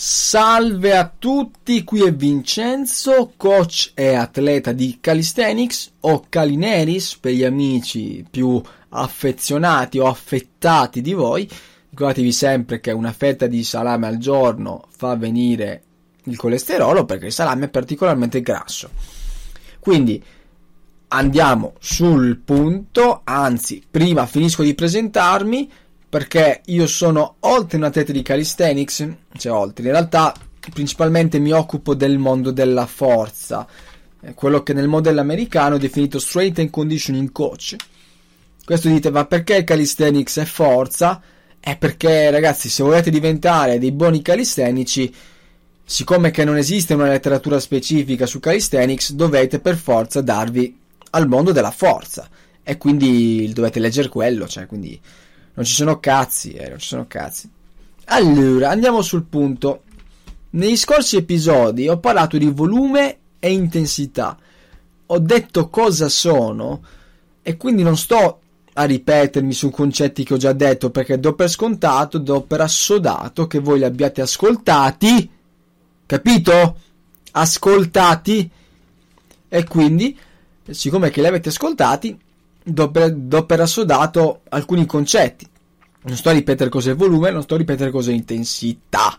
Salve a tutti, qui è Vincenzo, coach e atleta di calisthenics o calineris per gli amici più affezionati o affettati di voi. Ricordatevi sempre che una fetta di salame al giorno fa venire il colesterolo perché il salame è particolarmente grasso. Quindi andiamo sul punto, anzi, prima finisco di presentarmi perché io sono oltre un atleta di calisthenics, cioè oltre, in realtà principalmente mi occupo del mondo della forza, quello che nel modello americano è definito strength and conditioning coach. Questo dite, ma perché calisthenics è forza? È perché ragazzi, se volete diventare dei buoni calistenici, siccome che non esiste una letteratura specifica su calisthenics, dovete per forza darvi al mondo della forza e quindi dovete leggere quello, cioè quindi non ci sono cazzi, eh, non ci sono cazzi. Allora, andiamo sul punto. Negli scorsi episodi ho parlato di volume e intensità. Ho detto cosa sono e quindi non sto a ripetermi su concetti che ho già detto perché do per scontato, do per assodato che voi li abbiate ascoltati. Capito? Ascoltati. E quindi, siccome che li avete ascoltati, do per, do per assodato alcuni concetti. Non sto a ripetere cos'è volume, non sto a ripetere cos'è intensità.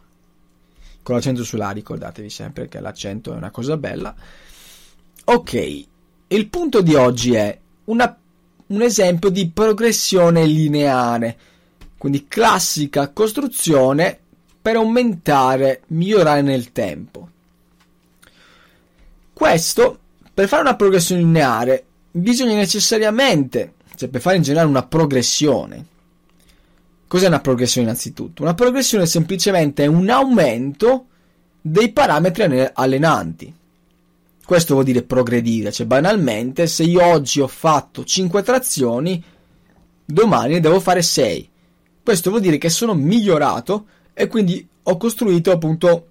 Con l'accento sulla, ricordatevi sempre che l'accento è una cosa bella. Ok, il punto di oggi è una, un esempio di progressione lineare. Quindi classica costruzione per aumentare, migliorare nel tempo. Questo, per fare una progressione lineare, bisogna necessariamente, cioè per fare in generale una progressione. Cos'è una progressione innanzitutto? Una progressione semplicemente un aumento dei parametri allenanti. Questo vuol dire progredire, cioè banalmente se io oggi ho fatto 5 trazioni, domani ne devo fare 6. Questo vuol dire che sono migliorato e quindi ho costruito appunto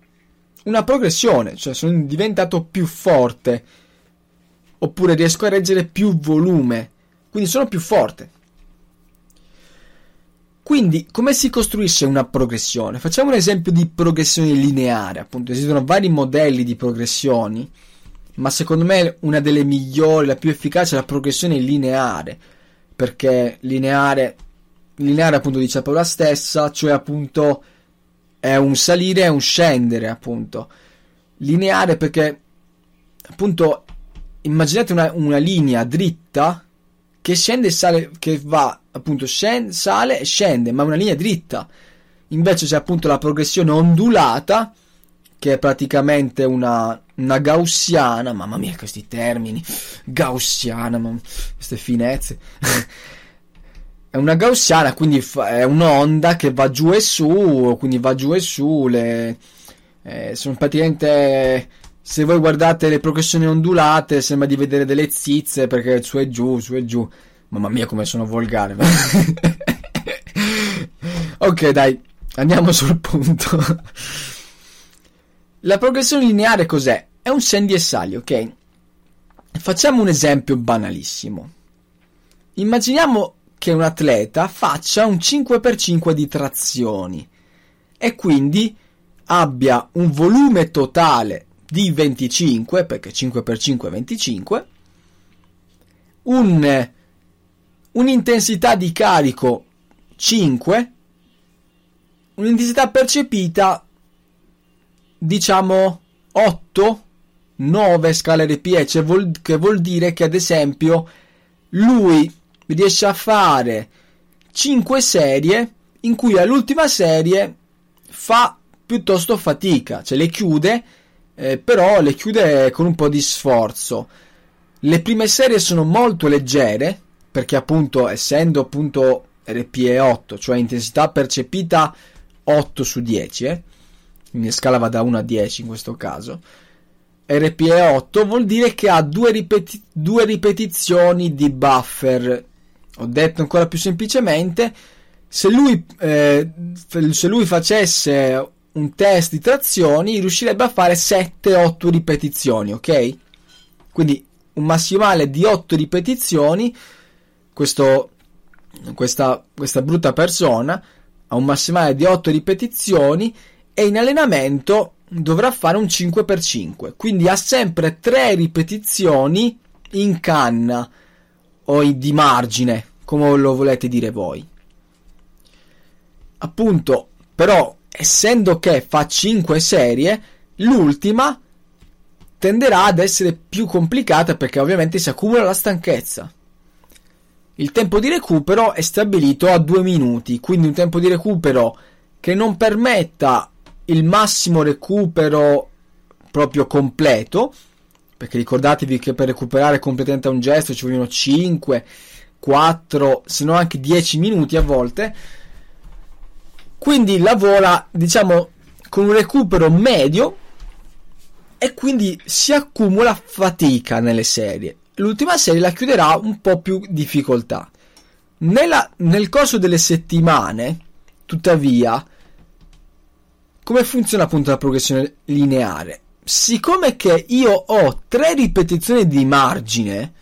una progressione, cioè sono diventato più forte oppure riesco a reggere più volume, quindi sono più forte. Quindi, come si costruisce una progressione? Facciamo un esempio di progressione lineare, appunto, esistono vari modelli di progressioni, ma secondo me una delle migliori, la più efficace è la progressione lineare, perché lineare, lineare appunto dice la parola stessa, cioè appunto è un salire e un scendere, appunto. Lineare perché appunto immaginate una, una linea dritta che scende e sale, che va appunto scende, sale e scende, ma è una linea dritta. Invece c'è appunto la progressione ondulata, che è praticamente una, una gaussiana. Mamma mia, questi termini, gaussiana, mamma, queste finezze. è una gaussiana, quindi è un'onda che va giù e su, quindi va giù e su. Le, eh, sono praticamente se voi guardate le progressioni ondulate sembra di vedere delle zizze perché su e giù, su e giù. Mamma mia come sono volgare. ok dai, andiamo sul punto. La progressione lineare cos'è? È un scendi e sali, ok? Facciamo un esempio banalissimo. Immaginiamo che un atleta faccia un 5x5 di trazioni e quindi abbia un volume totale di 25, perché 5 per 5 è 25, un, un'intensità di carico 5, un'intensità percepita diciamo 8, 9 scale RPE, cioè vuol, che vuol dire che ad esempio lui riesce a fare 5 serie in cui all'ultima serie fa piuttosto fatica, cioè le chiude eh, però le chiude con un po' di sforzo. Le prime serie sono molto leggere, perché appunto essendo appunto RPE 8, cioè intensità percepita 8 su 10, eh? quindi la scala va da 1 a 10 in questo caso. RPE 8 vuol dire che ha due, ripeti- due ripetizioni di buffer. Ho detto ancora più semplicemente, se lui, eh, se lui facesse un test di trazioni riuscirebbe a fare 7-8 ripetizioni, ok? Quindi un massimale di 8 ripetizioni, questo, questa, questa brutta persona ha un massimale di 8 ripetizioni e in allenamento dovrà fare un 5x5, quindi ha sempre 3 ripetizioni in canna o di margine, come lo volete dire voi. Appunto, però, essendo che fa 5 serie, l'ultima tenderà ad essere più complicata perché ovviamente si accumula la stanchezza. Il tempo di recupero è stabilito a 2 minuti, quindi un tempo di recupero che non permetta il massimo recupero proprio completo, perché ricordatevi che per recuperare completamente un gesto ci vogliono 5, 4, se no anche 10 minuti a volte. Quindi lavora, diciamo, con un recupero medio e quindi si accumula fatica nelle serie. L'ultima serie la chiuderà un po' più difficoltà. Nella, nel corso delle settimane, tuttavia, come funziona appunto la progressione lineare? Siccome che io ho tre ripetizioni di margine,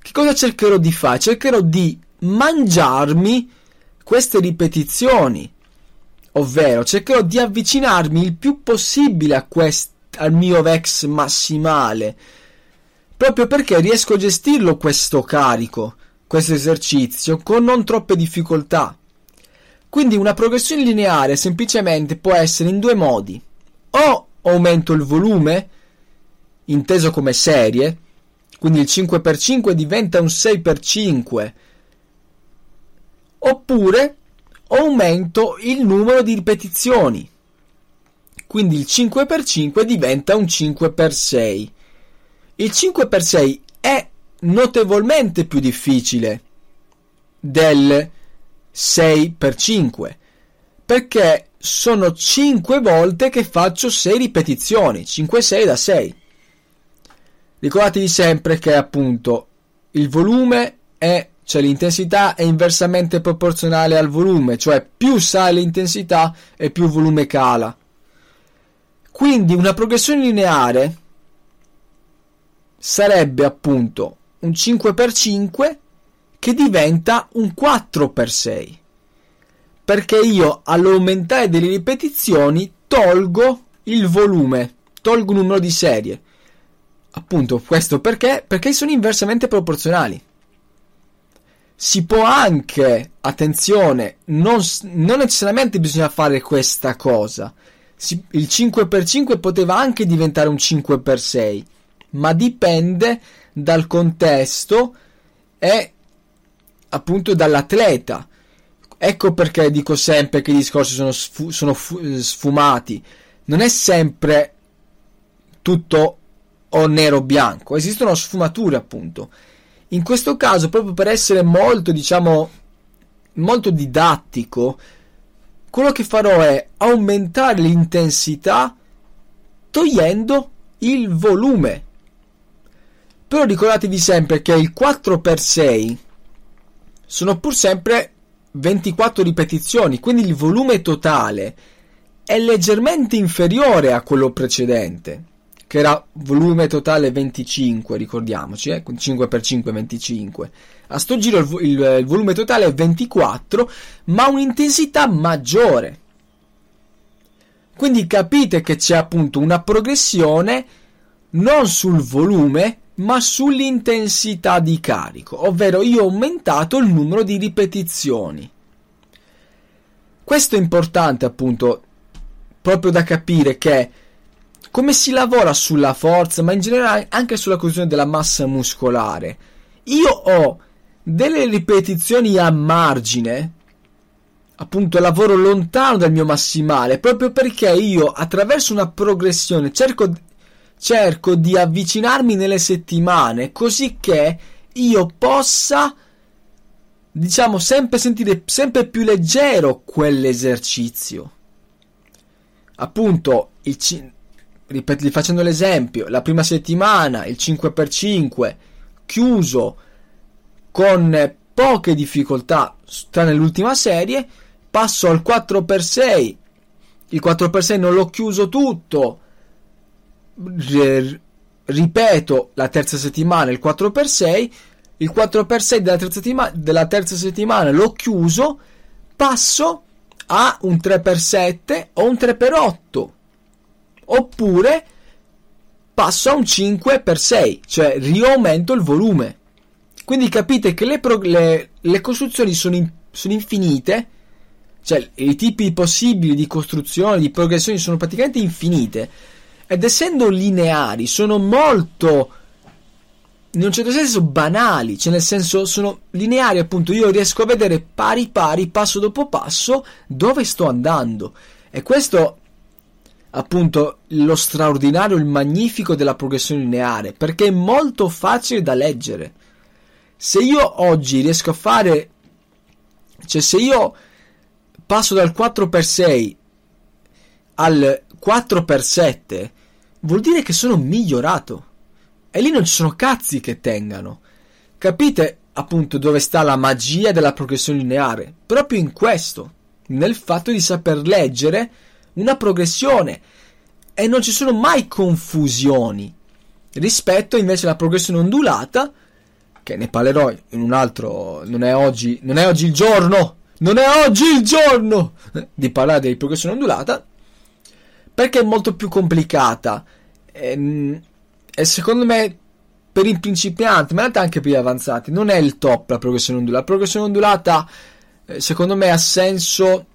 che cosa cercherò di fare? Cercherò di mangiarmi queste ripetizioni, ovvero cercherò di avvicinarmi il più possibile quest- al mio VEX massimale, proprio perché riesco a gestirlo questo carico, questo esercizio, con non troppe difficoltà. Quindi una progressione lineare semplicemente può essere in due modi. O aumento il volume, inteso come serie, quindi il 5x5 diventa un 6x5, oppure aumento il numero di ripetizioni, quindi il 5x5 diventa un 5x6. Il 5x6 è notevolmente più difficile del 6x5 perché sono 5 volte che faccio 6 ripetizioni, 5 6 da 6. Ricordatevi sempre che appunto il volume è cioè l'intensità è inversamente proporzionale al volume, cioè più sale l'intensità e più il volume cala. Quindi una progressione lineare sarebbe appunto un 5x5 che diventa un 4x6 perché io all'aumentare delle ripetizioni tolgo il volume, tolgo un numero di serie. Appunto, questo perché? Perché sono inversamente proporzionali. Si può anche, attenzione, non, non necessariamente bisogna fare questa cosa. Si, il 5x5 poteva anche diventare un 5x6, ma dipende dal contesto e appunto dall'atleta. Ecco perché dico sempre che i discorsi sono, sfu- sono fu- sfumati. Non è sempre tutto o nero o bianco, esistono sfumature appunto. In questo caso, proprio per essere molto, diciamo, molto didattico, quello che farò è aumentare l'intensità togliendo il volume. Però ricordatevi sempre che il 4x6 sono pur sempre 24 ripetizioni, quindi il volume totale è leggermente inferiore a quello precedente, che era volume totale 25, ricordiamoci, eh? 5x5 25. A sto giro il, il, il volume totale è 24, ma un'intensità maggiore. Quindi capite che c'è appunto una progressione non sul volume, ma sull'intensità di carico, ovvero io ho aumentato il numero di ripetizioni. Questo è importante appunto proprio da capire che come si lavora sulla forza, ma in generale anche sulla costruzione della massa muscolare. Io ho delle ripetizioni a margine, appunto lavoro lontano dal mio massimale, proprio perché io attraverso una progressione cerco cerco di avvicinarmi nelle settimane così che io possa diciamo sempre sentire sempre più leggero quell'esercizio appunto il ripeto, facendo l'esempio la prima settimana il 5x5 chiuso con poche difficoltà tranne l'ultima serie passo al 4x6 il 4x6 non l'ho chiuso tutto. Ripeto la terza settimana il 4x6 il 4x6 della terza, settima- della terza settimana l'ho chiuso passo a un 3x7 o un 3x8 oppure passo a un 5x6 cioè riaumento il volume. Quindi capite che le, pro- le, le costruzioni sono, in- sono infinite cioè i tipi possibili di costruzione di progressioni sono praticamente infinite. Ed essendo lineari sono molto in un certo senso banali, cioè nel senso sono lineari appunto, io riesco a vedere pari pari, passo dopo passo, dove sto andando. E questo appunto lo straordinario, il magnifico della progressione lineare, perché è molto facile da leggere. Se io oggi riesco a fare, cioè se io passo dal 4x6 al 4x7, vuol dire che sono migliorato e lì non ci sono cazzi che tengano. Capite appunto dove sta la magia della progressione lineare? Proprio in questo, nel fatto di saper leggere una progressione e non ci sono mai confusioni rispetto invece alla progressione ondulata che ne parlerò in un altro non è oggi non è oggi il giorno non è oggi il giorno di parlare di progressione ondulata perché è molto più complicata e, e secondo me per i principianti, ma in realtà anche per gli avanzati, non è il top la progressione ondulata. La progressione ondulata, eh, secondo me, ha senso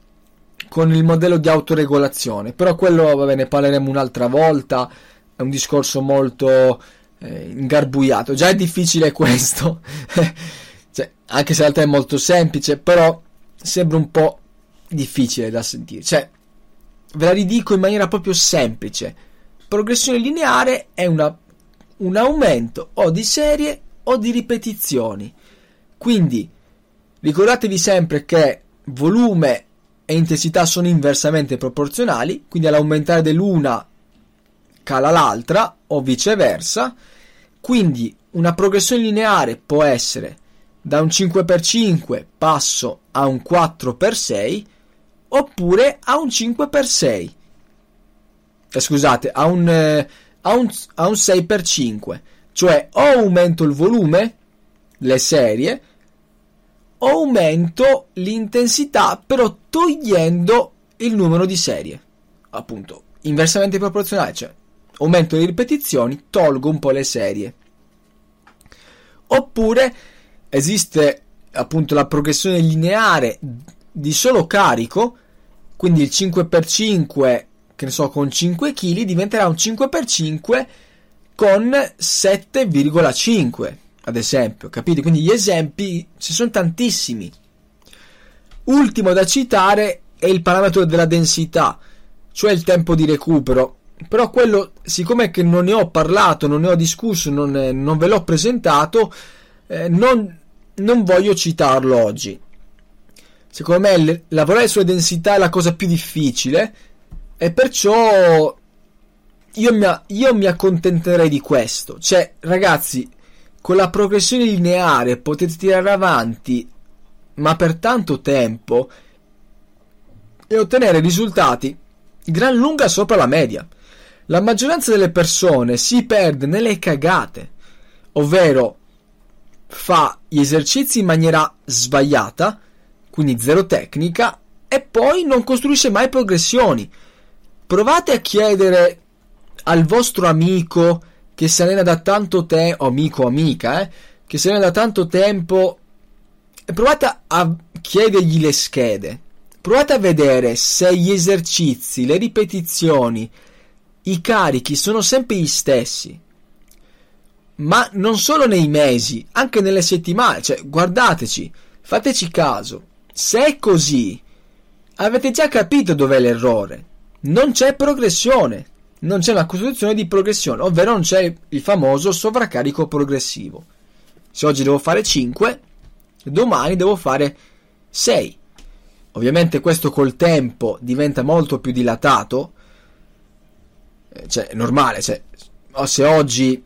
con il modello di autoregolazione, però quello, vabbè, ne parleremo un'altra volta. È un discorso molto eh, ingarbugliato. Già è difficile questo, cioè, anche se in realtà è molto semplice, però sembra un po' difficile da sentire. Cioè, ve la ridico in maniera proprio semplice. Progressione lineare è una un aumento o di serie o di ripetizioni. Quindi ricordatevi sempre che volume e intensità sono inversamente proporzionali, quindi all'aumentare dell'una cala l'altra o viceversa. Quindi una progressione lineare può essere da un 5x5 passo a un 4x6 oppure a un 5x6. Eh, scusate, a un eh, a un, a un 6x5, cioè o aumento il volume, le serie, aumento l'intensità però togliendo il numero di serie, appunto inversamente proporzionale, cioè aumento le ripetizioni, tolgo un po' le serie. Oppure esiste appunto la progressione lineare di solo carico, quindi il 5x5 che ne so, con 5 kg diventerà un 5x5 con 7,5 ad esempio, capite? Quindi gli esempi ci sono tantissimi. Ultimo da citare è il parametro della densità, cioè il tempo di recupero. Però quello, siccome che non ne ho parlato, non ne ho discusso, non, non ve l'ho presentato, eh, non, non voglio citarlo oggi. Secondo me lavorare sulla densità è la cosa più difficile e perciò io mi, io mi accontenterei di questo. Cioè, ragazzi, con la progressione lineare potete tirare avanti, ma per tanto tempo, e ottenere risultati gran lunga sopra la media. La maggioranza delle persone si perde nelle cagate, ovvero fa gli esercizi in maniera sbagliata, quindi zero tecnica, e poi non costruisce mai progressioni provate a chiedere al vostro amico che si allena da tanto tempo, amico o amica, eh, che si allena da tanto tempo, e provate a chiedergli le schede. Provate a vedere se gli esercizi, le ripetizioni, i carichi sono sempre gli stessi. Ma non solo nei mesi, anche nelle settimane, cioè guardateci, fateci caso. Se è così, avete già capito dov'è l'errore non c'è progressione, non c'è una costruzione di progressione, ovvero non c'è il famoso sovraccarico progressivo. Se oggi devo fare 5, domani devo fare 6. Ovviamente questo col tempo diventa molto più dilatato, eh, cioè è normale, cioè, se oggi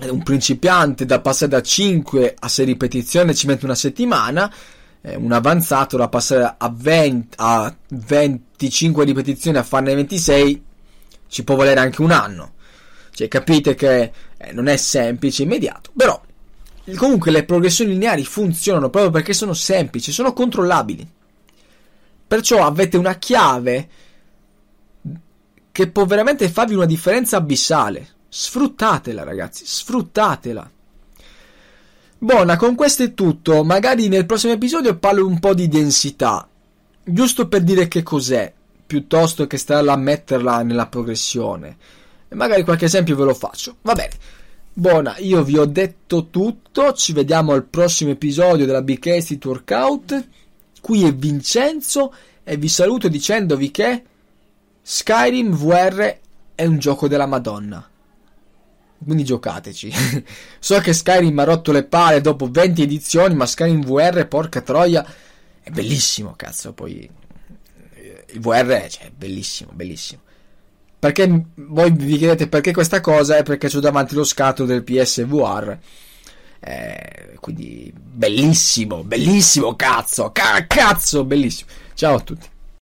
un principiante da passare da 5 a 6 ripetizioni ci mette una settimana, un avanzato da passare a, 20, a 25 ripetizioni a farne 26 ci può volere anche un anno. Cioè, capite che eh, non è semplice, immediato, però comunque le progressioni lineari funzionano proprio perché sono semplici, sono controllabili. Perciò avete una chiave che può veramente farvi una differenza abissale. Sfruttatela, ragazzi, sfruttatela. Buona, con questo è tutto. Magari nel prossimo episodio parlo un po' di densità, giusto per dire che cos'è, piuttosto che stare là a metterla nella progressione. E magari qualche esempio ve lo faccio. Va bene. Buona, io vi ho detto tutto. Ci vediamo al prossimo episodio della Big Acid Workout. Qui è Vincenzo e vi saluto dicendovi che Skyrim VR è un gioco della Madonna quindi giocateci. so che Skyrim ha rotto le pale dopo 20 edizioni, ma Skyrim VR, porca troia, è bellissimo, cazzo, poi il VR cioè, è bellissimo, bellissimo. Perché voi vi chiedete perché questa cosa? È perché ho davanti lo scatto del PSVR. Eh, quindi bellissimo, bellissimo, cazzo, ca- cazzo, bellissimo. Ciao a tutti.